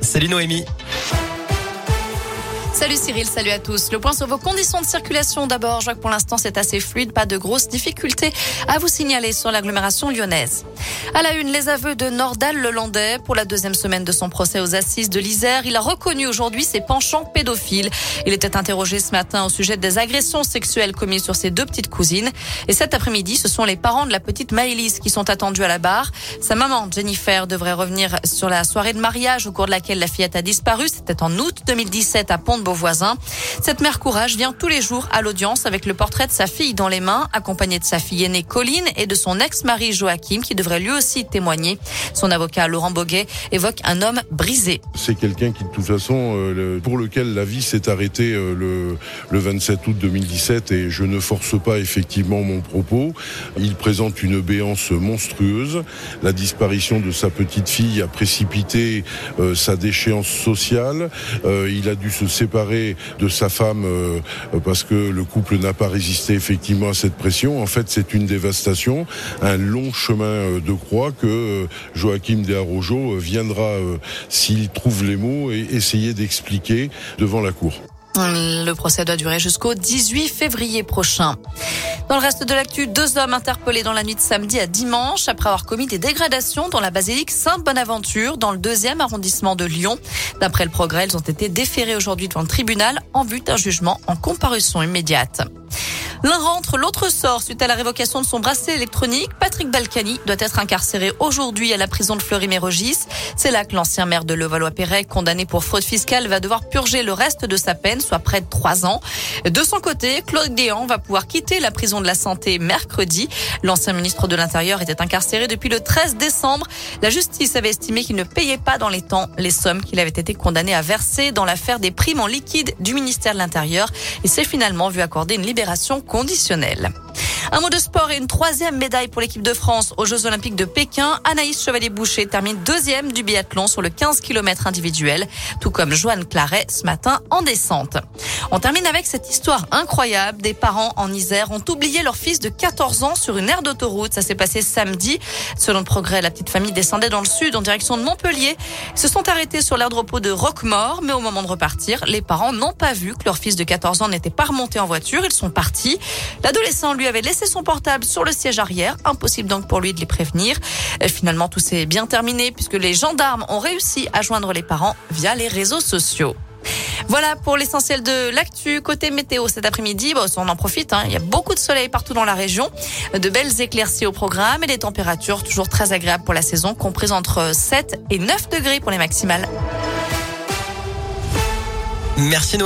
Salut Noémie. Salut Cyril, salut à tous. Le point sur vos conditions de circulation d'abord. Je vois que pour l'instant c'est assez fluide, pas de grosses difficultés à vous signaler sur l'agglomération lyonnaise. À la une, les aveux de Nordal Lelandais pour la deuxième semaine de son procès aux assises de l'Isère. Il a reconnu aujourd'hui ses penchants pédophiles. Il était interrogé ce matin au sujet des agressions sexuelles commises sur ses deux petites cousines. Et cet après-midi, ce sont les parents de la petite Maëlys qui sont attendus à la barre. Sa maman, Jennifer, devrait revenir sur la soirée de mariage au cours de laquelle la fillette a disparu. C'était en août 2017 à Pont Beauvoisin. Cette mère courage vient tous les jours à l'audience avec le portrait de sa fille dans les mains, accompagnée de sa fille aînée Colline et de son ex-mari Joachim qui devrait lui aussi témoigner. Son avocat Laurent Boguet évoque un homme brisé. C'est quelqu'un qui de toute façon euh, pour lequel la vie s'est arrêtée euh, le, le 27 août 2017 et je ne force pas effectivement mon propos. Il présente une béance monstrueuse. La disparition de sa petite fille a précipité euh, sa déchéance sociale. Il a dû se séparer de sa femme euh, parce que le couple n'a pas résisté effectivement à cette pression. En fait, c'est une dévastation, un long chemin euh, de croix que euh, Joachim de Arrojo viendra, s'il trouve les mots, et essayer d'expliquer devant la Cour. Le procès doit durer jusqu'au 18 février prochain. Dans le reste de l'actu, deux hommes interpellés dans la nuit de samedi à dimanche après avoir commis des dégradations dans la basilique Sainte-Bonaventure dans le deuxième arrondissement de Lyon. D'après le progrès, ils ont été déférés aujourd'hui devant le tribunal en vue d'un jugement en comparution immédiate. L'un rentre, l'autre sort suite à la révocation de son bracelet électronique. Patrick Balkany doit être incarcéré aujourd'hui à la prison de Fleury-Mérogis. C'est là que l'ancien maire de Levallois-Perret, condamné pour fraude fiscale, va devoir purger le reste de sa peine, soit près de trois ans. De son côté, Claude Guéant va pouvoir quitter la prison de la santé mercredi. L'ancien ministre de l'Intérieur était incarcéré depuis le 13 décembre. La justice avait estimé qu'il ne payait pas dans les temps les sommes qu'il avait été condamné à verser dans l'affaire des primes en liquide du ministère de l'Intérieur et s'est finalement vu accorder une libération conditionnelle. Un mot de sport et une troisième médaille pour l'équipe de France aux Jeux Olympiques de Pékin. Anaïs Chevalier-Boucher termine deuxième du biathlon sur le 15 km individuel, tout comme Joanne Claret ce matin en descente. On termine avec cette histoire incroyable. Des parents en Isère ont oublié leur fils de 14 ans sur une aire d'autoroute. Ça s'est passé samedi. Selon le progrès, la petite famille descendait dans le sud en direction de Montpellier. Ils se sont arrêtés sur l'aire de repos de Roquemort, mais au moment de repartir, les parents n'ont pas vu que leur fils de 14 ans n'était pas remonté en voiture. Ils sont partis. L'adolescent lui avait laissé son portable sur le siège arrière. Impossible donc pour lui de les prévenir. Finalement, tout s'est bien terminé puisque les gendarmes ont réussi à joindre les parents via les réseaux sociaux. Voilà pour l'essentiel de l'actu. Côté météo cet après-midi, bon, on en profite. Hein. Il y a beaucoup de soleil partout dans la région. De belles éclaircies au programme et des températures toujours très agréables pour la saison, comprises entre 7 et 9 degrés pour les maximales. Merci.